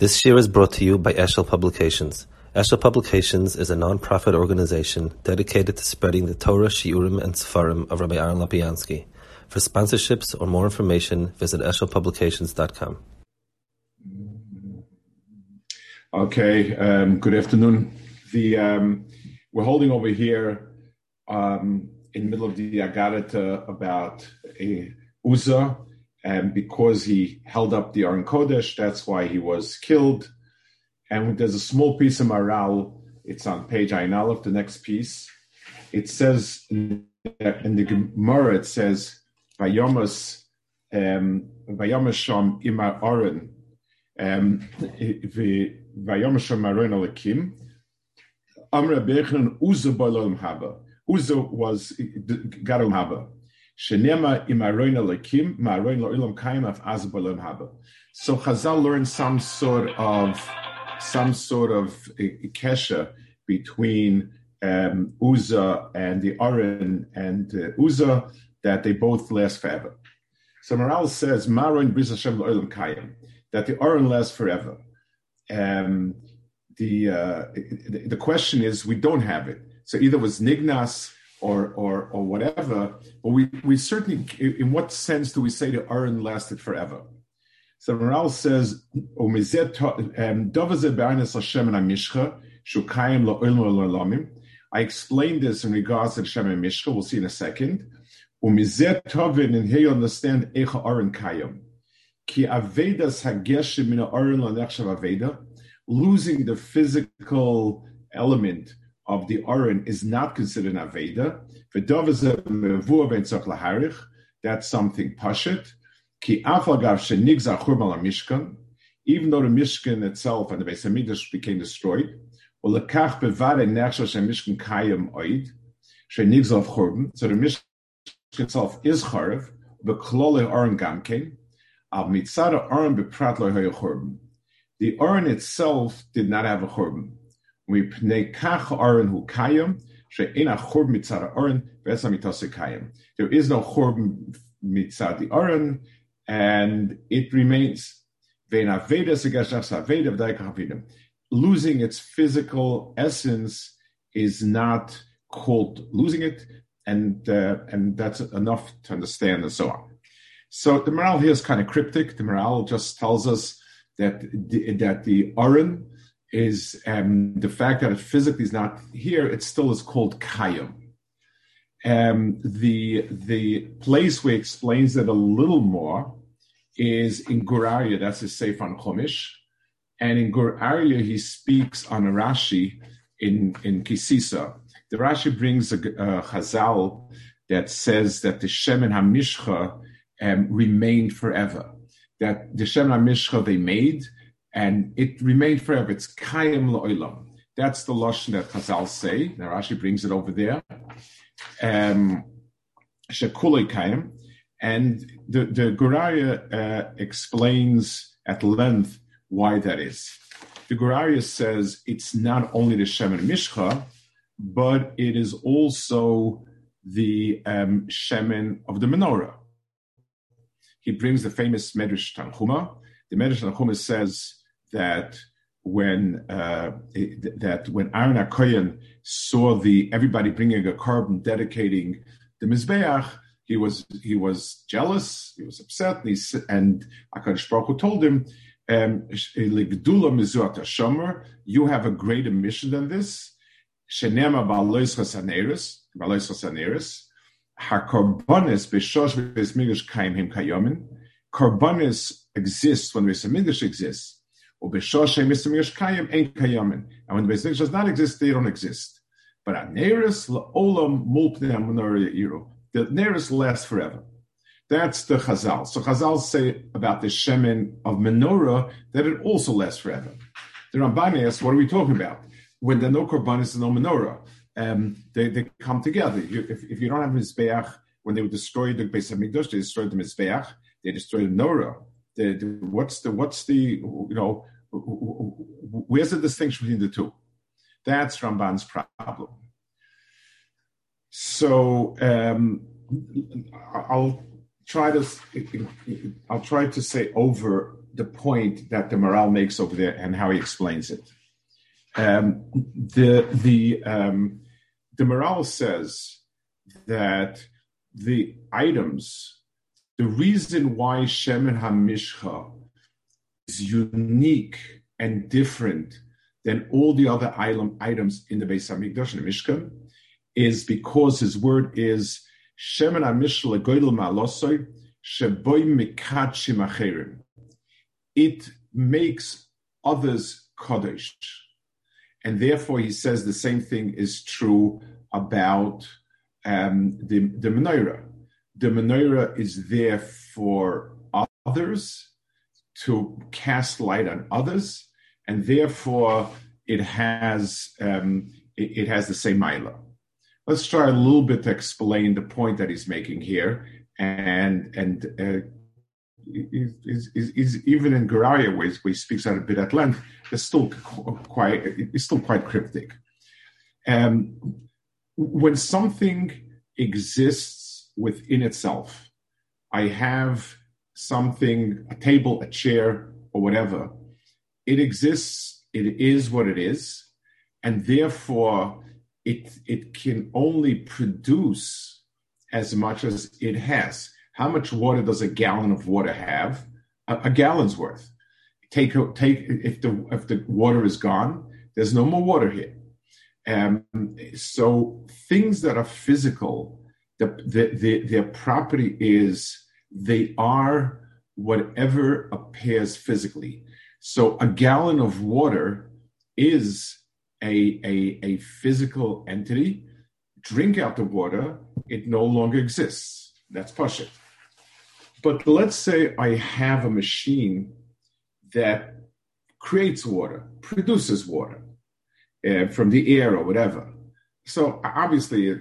This year is brought to you by Eshel Publications. Eshel Publications is a non-profit organization dedicated to spreading the Torah, Shiurim, and Sefarim of Rabbi Aaron Lapiansky. For sponsorships or more information, visit eshelpublications.com. Okay, um, good afternoon. The um, we're holding over here um, in the middle of the Agarata about a Uzzah, and because he held up the Aron Kodesh, that's why he was killed. And there's a small piece of Maharal. It's on page Ayin Aleph, the next piece. It says in the Gemara, it says Vayomas um, Sham Imar Aron um, Sham Aron Alakim Amra Bechon Uza Balolim Haba. Uza was Garom Haba. So Chazal learned some sort of some sort of kesha between um, Uza and the Aron and uh, Uza that they both last forever. So Maharal says Maroin Bris Hashem Lo'ilam Kayim that the Aron lasts forever. Um, the, uh, the question is we don't have it. So either it was Nignas or or or whatever, but we we certainly in what sense do we say the Aron lasted forever? So Maharal says, um, I explained this in regards to Shem and Mishcha. We'll see in a second. And here you understand Echa Aron Kayam. Ki Avedas Hageshim Mina Aron Lanechshav Aveda. Losing the physical element of the Aron is not considered an Aveda. That's something mishkan, even though the Mishkan itself and the Beis Hamikdash became destroyed, so the Mishkan itself is charev, beklole aron gamkein, al mitzada aron beprat lo. The aron itself did not have a churban. There is no churban mitzad the aron, and it remains losing its physical essence is not called losing it, and uh, and that's enough to understand and so on. So the Maharal here is kind of cryptic. The Maharal just tells us that the, that the Aron is um, the fact that it physically is not here. It still is called Kayim. Um, the the place where explains it a little more is in Gur Aryeh, that's his Sefer on Chumash. And in Gur Aryeh, he speaks on a Rashi in, in Kisisa. The Rashi brings a, a Chazal that says that the Shemen HaMishcha um, remained forever. That the Shemen HaMishcha they made, and it remained forever. It's Kayim Lo'ilam. That's the Lashon that Chazal say. The Rashi brings it over there. Um, Shekulei Kayim. And the, the Gur Aryeh uh, explains at length why that is. The Gur Aryeh says it's not only the Shemen Mishcha, but it is also the um, Shemen of the menorah. He brings the famous Medrash Tanchuma. The Medrash Tanchuma says that when uh, that when Aaron Akoyan saw the everybody bringing a korban dedicating the mizbeach, he was he was jealous, he was upset, and, he, and Akadosh Baruch Hu told him, um, "You have a greater mission than this." Shenema ba'lois chasaneris, ba'lois chasaneris, hakorbanis b'shosh v'esmigash kaim him kayomin. Korbanis exists when the Beis exists. And when the Beis does not exist, they don't exist. But aneris amunor yiru the nearest lasts forever. That's the Chazal. So Chazal say about the Shemin of menorah that it also lasts forever. The Ramban asks, what are we talking about? When there are no korbanis and no menorah, um, they, they come together. You, if, if you don't have Mizbeach, when they would destroy the Beis they destroyed the Mizbeach, they destroyed the menorah. The, the, what's the what's the you know where's the distinction between the two? That's Ramban's problem. So um, I'll try to I'll try to say over the point that the Maharal makes over there and how he explains it. Um, the the um, the Maharal says that the items, the reason why Shemen HaMishcha is unique and different than all the other items in the Beis Hamikdash and the Mishkan is because his word is Shemen HaMishcha Legoydel Ma'alosoy Sheboy Mikat Shimacherim it makes others Kaddish. And therefore, he says the same thing is true about um, the, the menorah. The menorah is there for others to cast light on others, and therefore it has um, it, it, has the same milah. Let's try a little bit to explain the point that he's making here, and and uh, is, even in Gur Aryeh, where he speaks out a bit at length, it's still quite it's still quite cryptic. Um, when something exists within itself, I have something, a table, a chair, or whatever. It exists. It is what it is, and therefore it it can only produce as much as it has how much water does a gallon of water have? A, a gallon's worth. Take take if the if the water is gone, there's no more water here. Um, so things that are physical, the, the, the, their property is they are whatever appears physically. So a gallon of water is a, a, a physical entity. Drink out the water, it no longer exists. That's Pashit. But let's say I have a machine that creates water, produces water uh, from the air or whatever. So obviously,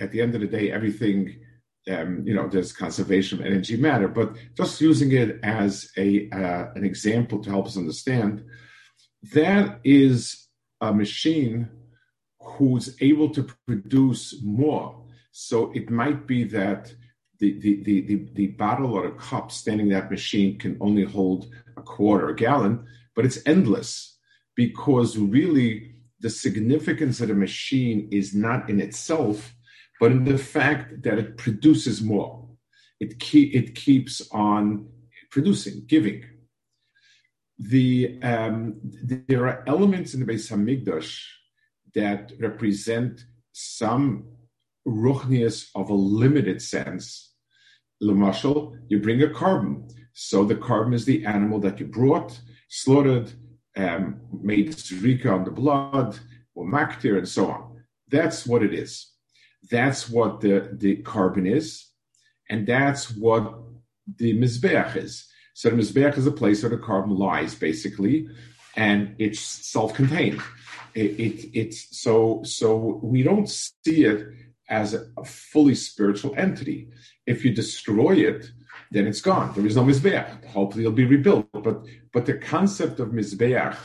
at the end of the day, everything, um, you know, there's conservation of energy matter. But just using it as a uh, an example to help us understand, that is a machine who's able to produce more. So it might be that the, the, the, the, the bottle or a cup standing in that machine can only hold a quarter, a gallon, but it's endless because really the significance of the machine is not in itself, but in the fact that it produces more. It, it keeps on producing, giving. The, um, there are elements in the Beis Hamikdash that represent some ruchnias of a limited sense Lamashal, you bring a korban. So the korban is the animal that you brought, slaughtered, um, made zrika on the blood, or maktir, and so on. That's what it is. That's what the, the korban is, and that's what the mizbeach is. So the mizbeach is a place where the korban lies, basically, and it's self-contained. It, it, it's so so we don't see it as a fully spiritual entity. If you destroy it, then it's gone. There is no Mizbeach. Hopefully it'll be rebuilt. But, but the concept of Mizbeach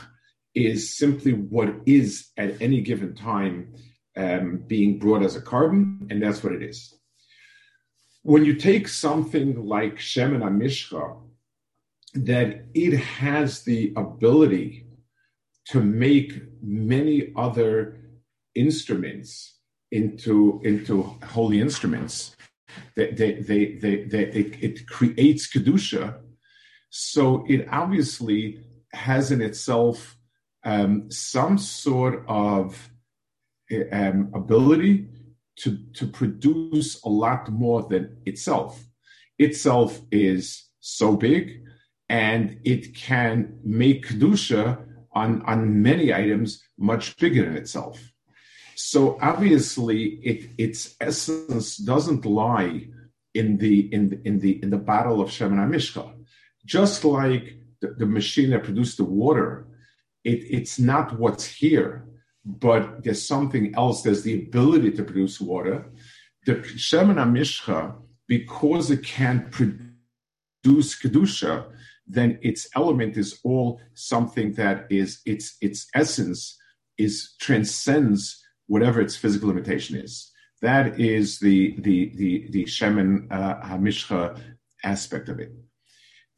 is simply what is at any given time um, being brought as a korban, and that's what it is. When you take something like Shemen HaMishcha, that it has the ability to make many other instruments into into holy instruments. They, they, they, they, they it, it, creates kedusha, so it obviously has in itself um, some sort of um, ability to to produce a lot more than itself. Itself is so big, and it can make kedusha on on many items much bigger than itself. So obviously, it, its essence doesn't lie in the in the in the in the battle of Shemen HaMishcha. Just like the, the, machine that produced the water, it, it's not what's here, but there's something else. There's the ability to produce water. The Shemen HaMishcha, because it can produce kedusha, then its element is all something that is its its essence is transcends whatever its physical limitation is. That is the the the the shemen uh, hamishcha aspect of it.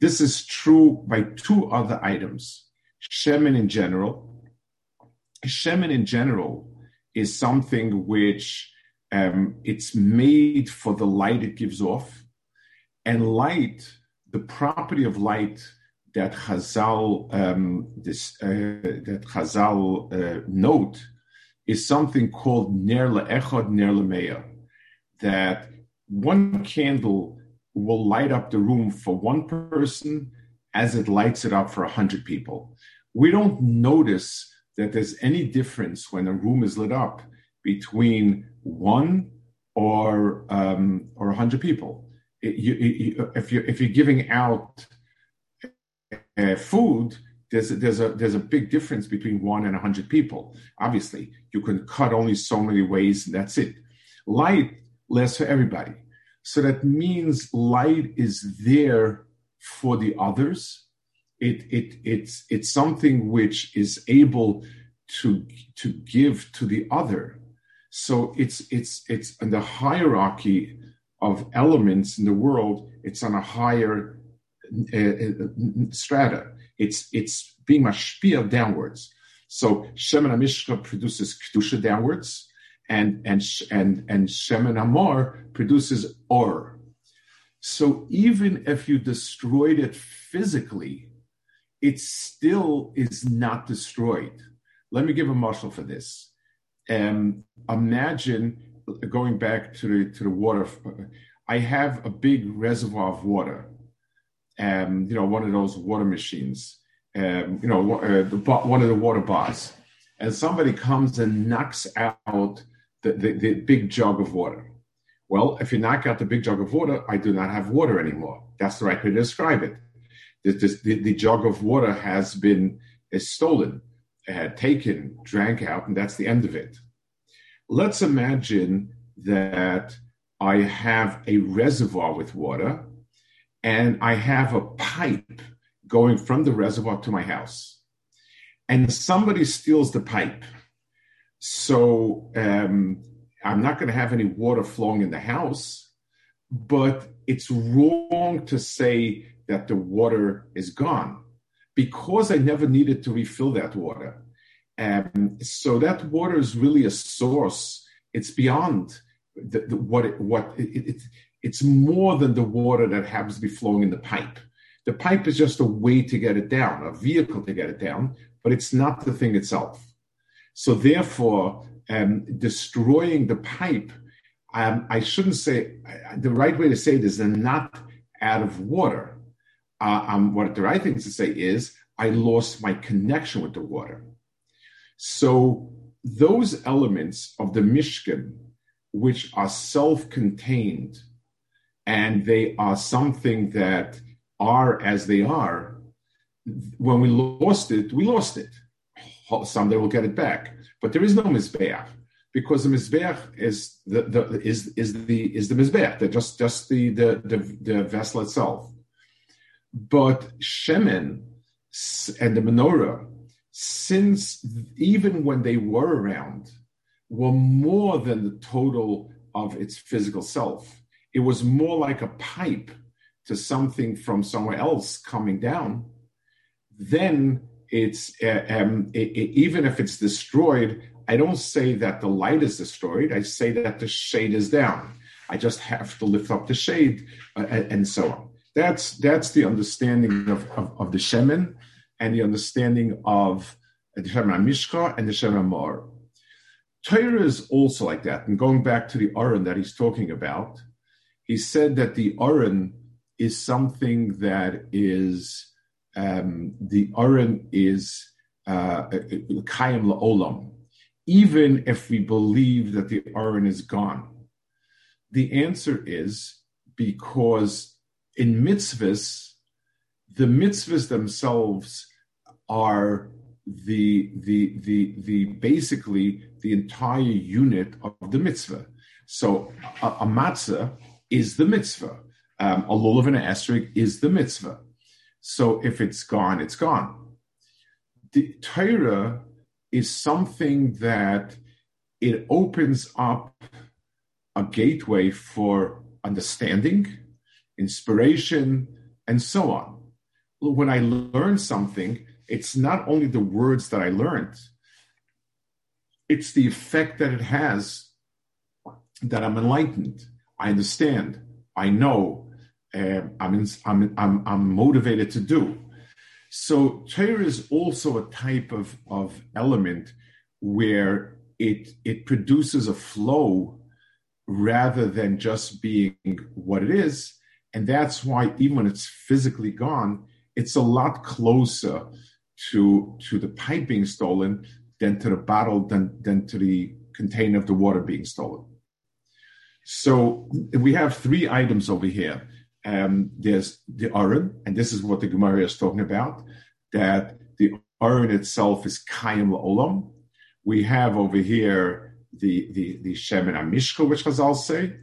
This is true by two other items. Shemen in general. Shemen in general is something which um, it's made for the light it gives off. And light, the property of light that Chazal, um, this, uh, that Chazal uh, note is something called ner le'echad, ner le'meya, that one candle will light up the room for one person as it lights it up for a hundred people. We don't notice that there's any difference when a room is lit up between one or um, or a hundred people. It, you, you, if you if you're giving out uh, food, there's a, there's a there's a big difference between one and a hundred people. Obviously, you can cut only so many ways, and that's it. Light lasts for everybody, so that means light is there for the others. It it it's it's something which is able to to give to the other. So it's it's it's in the hierarchy of elements in the world. It's on a higher uh, uh, strata. It's it's being mashpia downwards. So Shemen Amishka produces kedusha downwards, and and and and Shemen Amor produces or. So even if you destroyed it physically, it still is not destroyed. Let me give a muscle for this. Um, imagine going back to the to the water. I have a big reservoir of water um, you know, one of those water machines, um, you know, uh, the, one of the water bars, and somebody comes and knocks out the, the, the big jug of water. Well, if you knock out the big jug of water, I do not have water anymore. That's the right way to describe it. The, the, jug of water has been stolen, uh, taken, drank out, and that's the end of it. Let's imagine that I have a reservoir with water and I have a pipe going from the reservoir to my house, and somebody steals the pipe. So um, I'm not going to have any water flowing in the house, but it's wrong to say that the water is gone because I never needed to refill that water. Um, so that water is really a source. It's beyond the, the, what it, what it, it, it's more than the water that happens to be flowing in the pipe. The pipe is just a way to get it down, a vehicle to get it down, but it's not the thing itself. So therefore, um, destroying the pipe, um, I shouldn't say the right way to say it is they're not out of water. Uh, um, what the right thing to say is I lost my connection with the water. So those elements of the Mishkan, which are self-contained, and they are something that are as they are. When we lost it, we lost it. Someday we'll get it back. But there is no mizbeach because the mizbeach is the, the is is the is the mizbeach, the just just the, the the the vessel itself. But shemen and the menorah, since even when they were around, were more than the total of its physical self it was more like a pipe to something from somewhere else coming down, then it's uh, um, it, it, even if it's destroyed, I don't say that the light is destroyed. I say that the shade is down. I just have to lift up the shade uh, and so on. That's that's the understanding of, of, of the shemen and the understanding of the shemen mishka and the shemen mar. Torah is also like that. And going back to the Aron that he's talking about, he said that the Aron is something that is um, the Aron is Kayim uh, La'olam, even if we believe that the Aron is gone. The answer is because in mitzvahs, the mitzvahs themselves are the the the the basically the entire unit of the mitzvah. So a, a matzah is the mitzvah. Um, a lulav and an esrog is the mitzvah. So if it's gone, it's gone. The Torah is something that it opens up a gateway for understanding, inspiration, and so on. when I learn something, it's not only the words that I learned, it's the effect that it has that I'm enlightened. I understand. I know. Uh, I'm, in, I'm, I'm, I'm motivated to do. So Torah is also a type of, of element where it it produces a flow rather than just being what it is. And that's why even when it's physically gone, it's a lot closer to to the pipe being stolen than to the bottle than than to the container of the water being stolen. So we have three items over here. Um, there's the Aron, and this is what the Gemara is talking about, that the Aron itself is Kayim Olam. We have over here the the the Shemin Amishka, which Chazal say,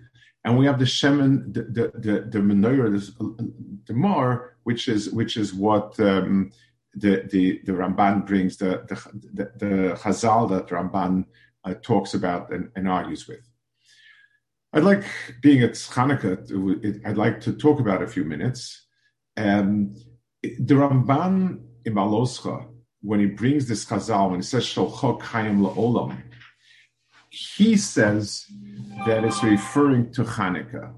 and we have the Shemin, the the the, the menorah, the Mar, which is which is what um, the the the Ramban brings, the the the, the Chazal that Ramban uh, talks about and, and argues with. I'd like, being at Hanukkah, I'd like to talk about a few minutes. Um, the Ramban in Maloscha, when he brings this Chazal, when he says Sholchok Chaim La'olam, he says that it's referring to Hanukkah.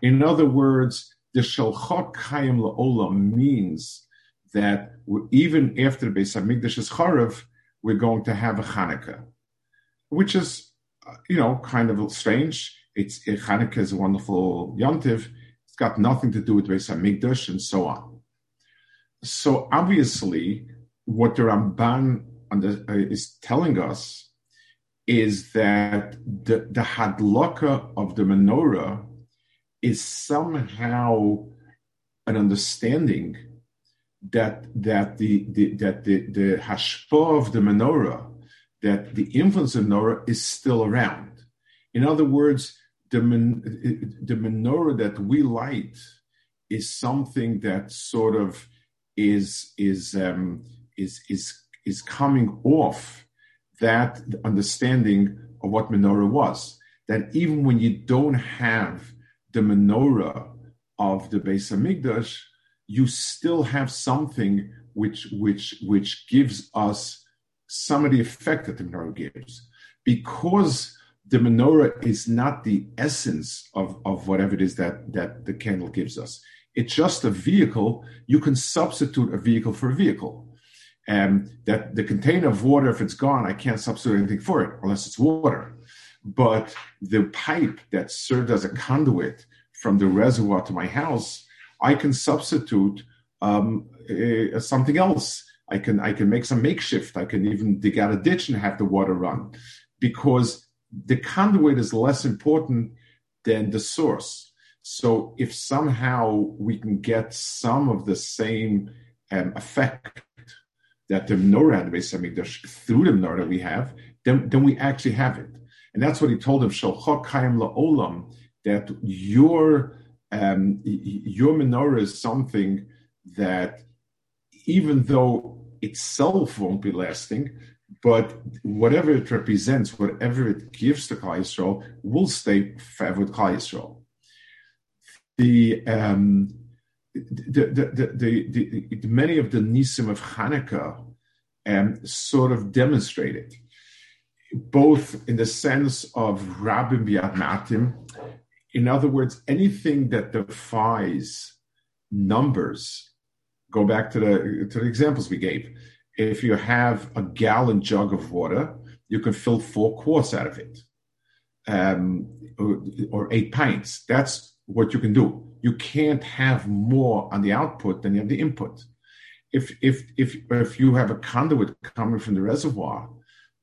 In other words, the Sholchok Chaim La'olam means that even after the Beis Hamikdash is Charav, we're going to have a Hanukkah, which is, uh, you know, kind of strange it's Hanukkah is a wonderful yontiv. It's got nothing to do with Beis Hamikdash and so on. So obviously, what the Ramban uh, is telling us is that the, the hadlaka of the menorah is somehow an understanding that that the, the that the the of the menorah, that the influence of menorah is still around. In other words, the, the menorah that we light is something that sort of is is um, is is is coming off that understanding of what menorah was. That even when you don't have the menorah of the Beis Hamikdash, you still have something which which which gives us some of the effect that the menorah gives, because the menorah is not the essence of, of whatever it is that, that the candle gives us. It's just a vehicle. You can substitute a vehicle for a vehicle. And that the container of water, if it's gone, I can't substitute anything for it unless it's water. But the pipe that served as a conduit from the reservoir to my house, I can substitute um, uh, something else. I can I can make some makeshift. I can even dig out a ditch and have the water run, because the conduit is less important than the source. So if somehow we can get some of the same um, effect that the menorah had Beis Hamikdash through the menorah we have, then, then we actually have it. And that's what he told him, Shalchok Chaim La'olam, that your um, your menorah is something that even though itself won't be lasting, but whatever it represents, whatever it gives to Klal Yisrael, will stay forever with Klal Yisrael. The, um, the, the, the, the, many of the nisim of Hanukkah um, sort of demonstrated, both in the sense of Rabbim Biad Matim, in other words, anything that defies numbers, go back to the, to the examples we gave if you have a gallon jug of water, you can fill four quarts out of it, um, or, or, eight pints. That's what you can do. You can't have more on the output than you have the input. If if if if you have a conduit coming from the reservoir,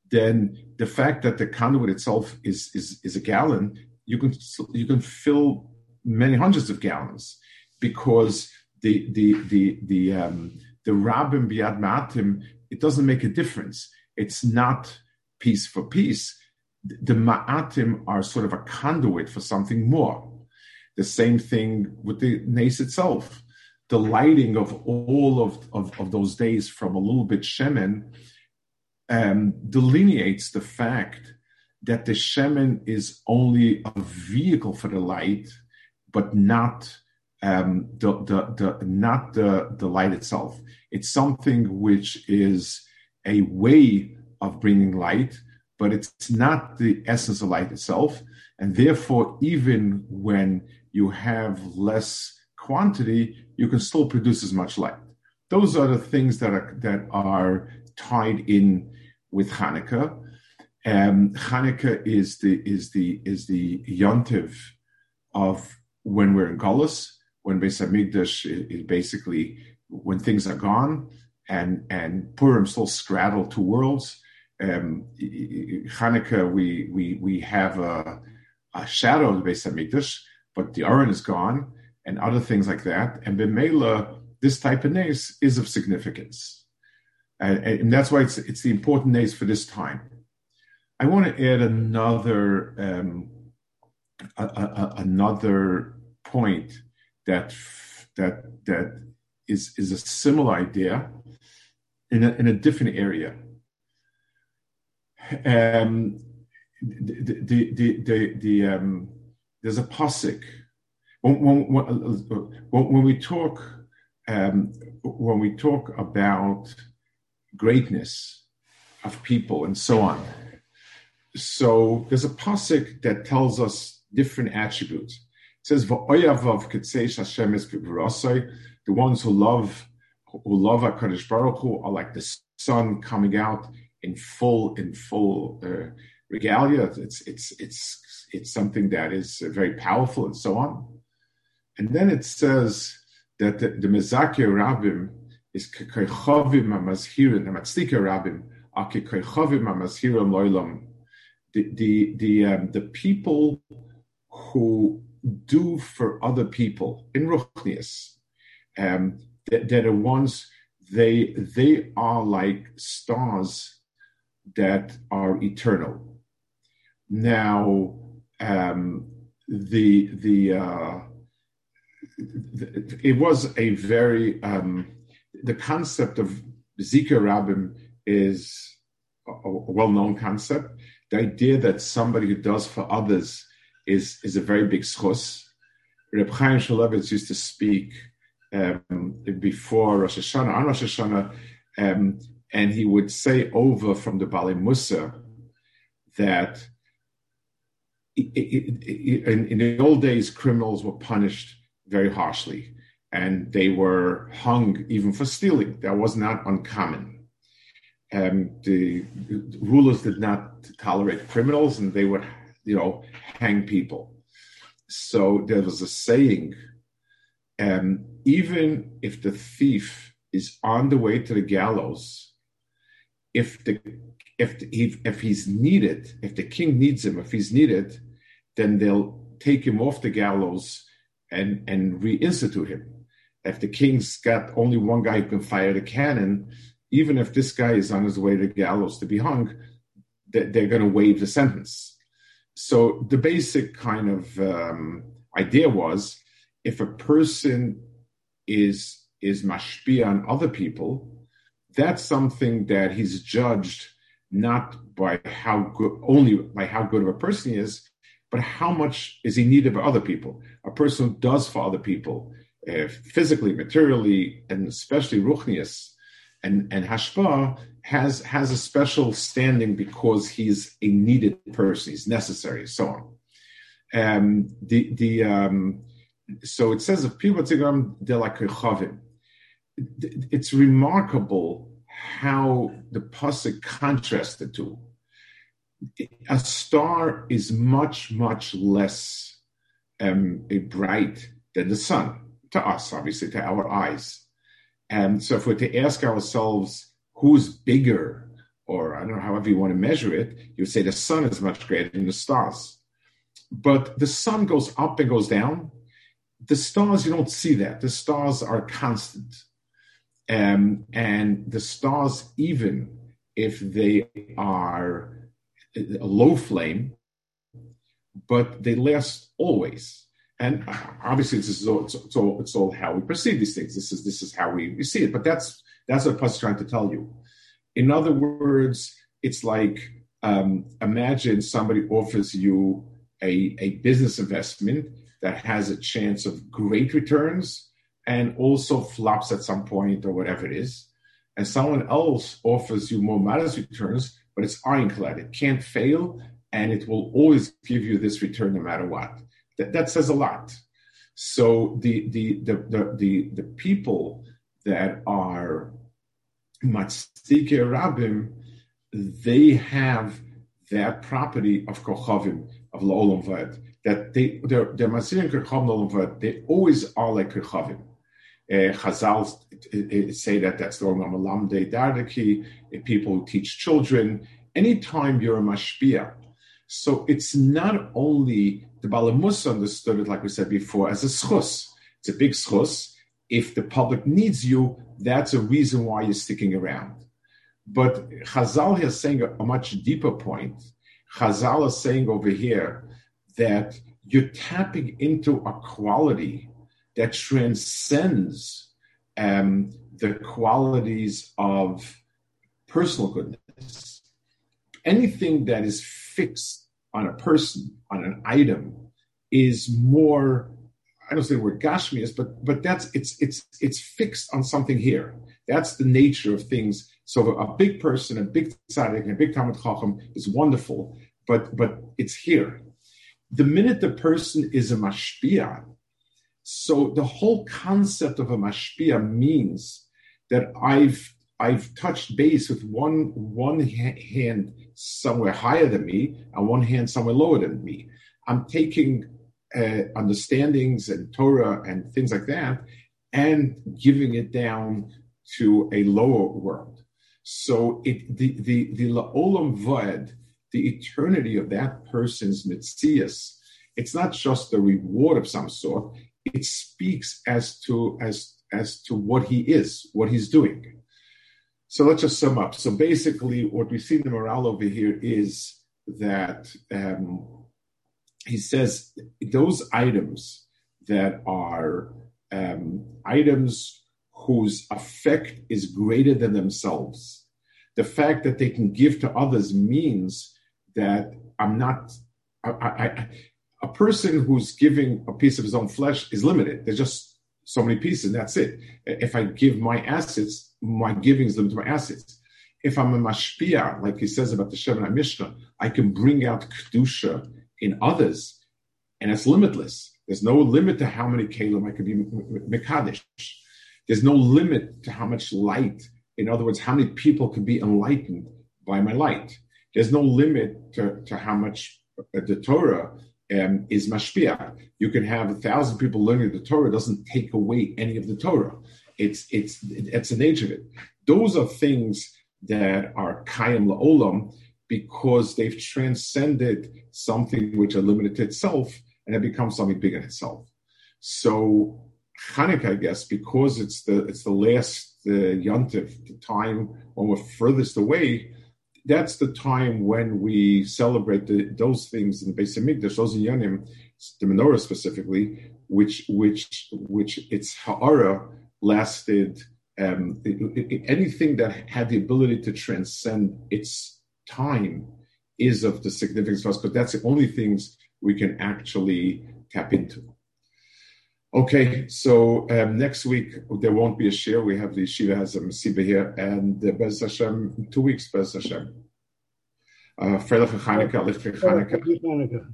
then the fact that the conduit itself is is is a gallon, you can you can fill many hundreds of gallons because the the the the um, the Rabbim Biad Ma'atim, it doesn't make a difference. It's not piece for piece. The Ma'atim are sort of a conduit for something more. The same thing with the Nace itself. The lighting of all of, of, of those days from a little bit Shemen um, delineates the fact that the Shemen is only a vehicle for the light, but not um, the, the, the, not the, the light itself. It's something which is a way of bringing light, but it's not the essence of light itself. And therefore, even when you have less quantity, you can still produce as much light. Those are the things that are, that are tied in with Hanukkah. Um, Hanukkah is the is the is the yontiv of when we're in Gullus, when Beis Hamikdash is basically when things are gone, and and Purim still straddle two worlds. Um, Hanukkah, we we we have a, a shadow of Beis Hamikdash, but the Aron is gone, and other things like that. And Bemela, this type of nace is of significance, and, and, that's why it's it's the important nace for this time. I want to add another um, a, a, another point that that that is is a similar idea in a, in a different area. Um, the the the the, the um, there's a pasuk when, when, when, we talk um, when we talk about greatness of people and so on. So there's a pasuk that tells us different attributes. Says, The ones who love who love HaKadosh Baruch Hu are like the sun coming out in full in full uh, regalia. It's it's it's it's something that is very powerful and so on. And then it says that the, the Mezakir Rabbim is kekechovim amazhirin, the Matzlika Rabbim are amazhirim loilam. The the the um, the people who do for other people in Ruchnias, um, that, that are ones they they are like stars that are eternal. Now, um, the the uh, it was a very um, the concept of Zika Rabim is a, a well-known concept. The idea that somebody who does for others is is a very big schos. Reb Chaim Shmulevitz used to speak um, before Rosh Hashanah, on Rosh Hashanah, um, and he would say over from the Bali Musa that it, it, it, in, in the old days, criminals were punished very harshly, and they were hung even for stealing. That was not uncommon. Um, the, the rulers did not tolerate criminals, and they would, you know, hang people. So there was a saying: um, even if the thief is on the way to the gallows, if the if the, if, if he's needed, if the king needs him, if he's needed, then they'll take him off the gallows and and reinstitute him. If the king's got only one guy who can fire the cannon, even if this guy is on his way to the gallows to be hung, they're going to waive the sentence. So the basic kind of um, idea was, if a person is is mashpia on other people, that's something that he's judged not by how good only by how good of a person he is, but how much is he needed by other people? A person who does for other people, uh, physically, materially, and especially ruchnius and, and hashpa, has, has a special standing because he's a needed person, he's necessary, so on. Um, the, the, um, so it says of people It's remarkable how the pasuk contrasts the two a star is much, much less um, a bright than the sun to us, obviously, to our eyes. And so, if we're to ask ourselves who's bigger, or I don't know, however you want to measure it, you would say the sun is much greater than the stars. But the sun goes up and goes down. The stars, you don't see that. The stars are constant. Um, and the stars, even if they are a low flame, but they last always. And obviously, this is all, it's, all, it's all how we perceive these things. This is this is how we, we see it. But that's that's what Plus is trying to tell you. In other words, it's like um, imagine somebody offers you a, a business investment that has a chance of great returns and also flops at some point or whatever it is. And someone else offers you more modest returns, but it's ironclad. It can't fail and it will always give you this return no matter what. That, that says a lot. So the, the, the, the, the, the people that are Matzdike Rabim, they have that property of Kochavim, of La'olam Vad, that they, they're, they're Masirin Kochavim La'olam they always are like Kochavim. Uh, Chazal uh, say that that's the Olam Lamde Dardaki, uh, people who teach children. Anytime you're a mashpia, so it's not only the Balamus understood it, like we said before, as a schus. It's a big schus. If the public needs you, that's a reason why you're sticking around. But Chazal is saying a, a much deeper point. Chazal is saying over here that you're tapping into a quality that transcends um, the qualities of personal goodness. Anything that is fixed on a person, on an item, is more. I don't say the word gashmias, but but that's it's it's it's fixed on something here. That's the nature of things. So a big person, a big tzaddik, a big talmid chacham is wonderful, but but it's here. The minute the person is a mashpia, so the whole concept of a mashpia means that I've I've touched base with one one hand somewhere higher than me and one hand somewhere lower than me. I'm taking uh, understandings and Torah and things like that and giving it down to a lower world. So it the the the laolam vad, the eternity of that person's mitzias, it's not just a reward of some sort it speaks as to as as to what he is, what he's doing. So let's just sum up. So basically, what we see in the Maharal over here is that um, he says those items that are um, items whose effect is greater than themselves. The fact that they can give to others means that I'm not. I, I, a person who's giving a piece of his own flesh is limited. There's just so many pieces, that's it. If I give my assets, my giving is limited to my assets. If I'm a mashpia, like he says about the Shemen HaMishcha, I can bring out kedusha in others, and it's limitless. There's no limit to how many kalim I could be mekadesh. There's no limit to how much light. In other words, how many people could be enlightened by my light. There's no limit to, to how much the Torah um, is mashpia. You can have a thousand people learning the Torah; it doesn't take away any of the Torah. It's it's it's the nature of it. Those are things that are kayim la'olam because they've transcended something which are limited to itself and it becomes something bigger in itself. So Hanukkah, I guess, because it's the it's the last uh, yontif, the time when we're furthest away, that's the time when we celebrate the, those things in the Beis Hamikdash, those Yanim, the menorah specifically, which which which its ha'ara lasted. Um, it, it, anything that had the ability to transcend its time is of the significance for us, but that's the only things we can actually tap into. Okay, so um, next week there won't be a share. We have the Shiva has a Masiba here, and uh, Bez Hashem, two weeks, Bez Hashem. Uh, Freilich Chanukah, Lichte Chanukah.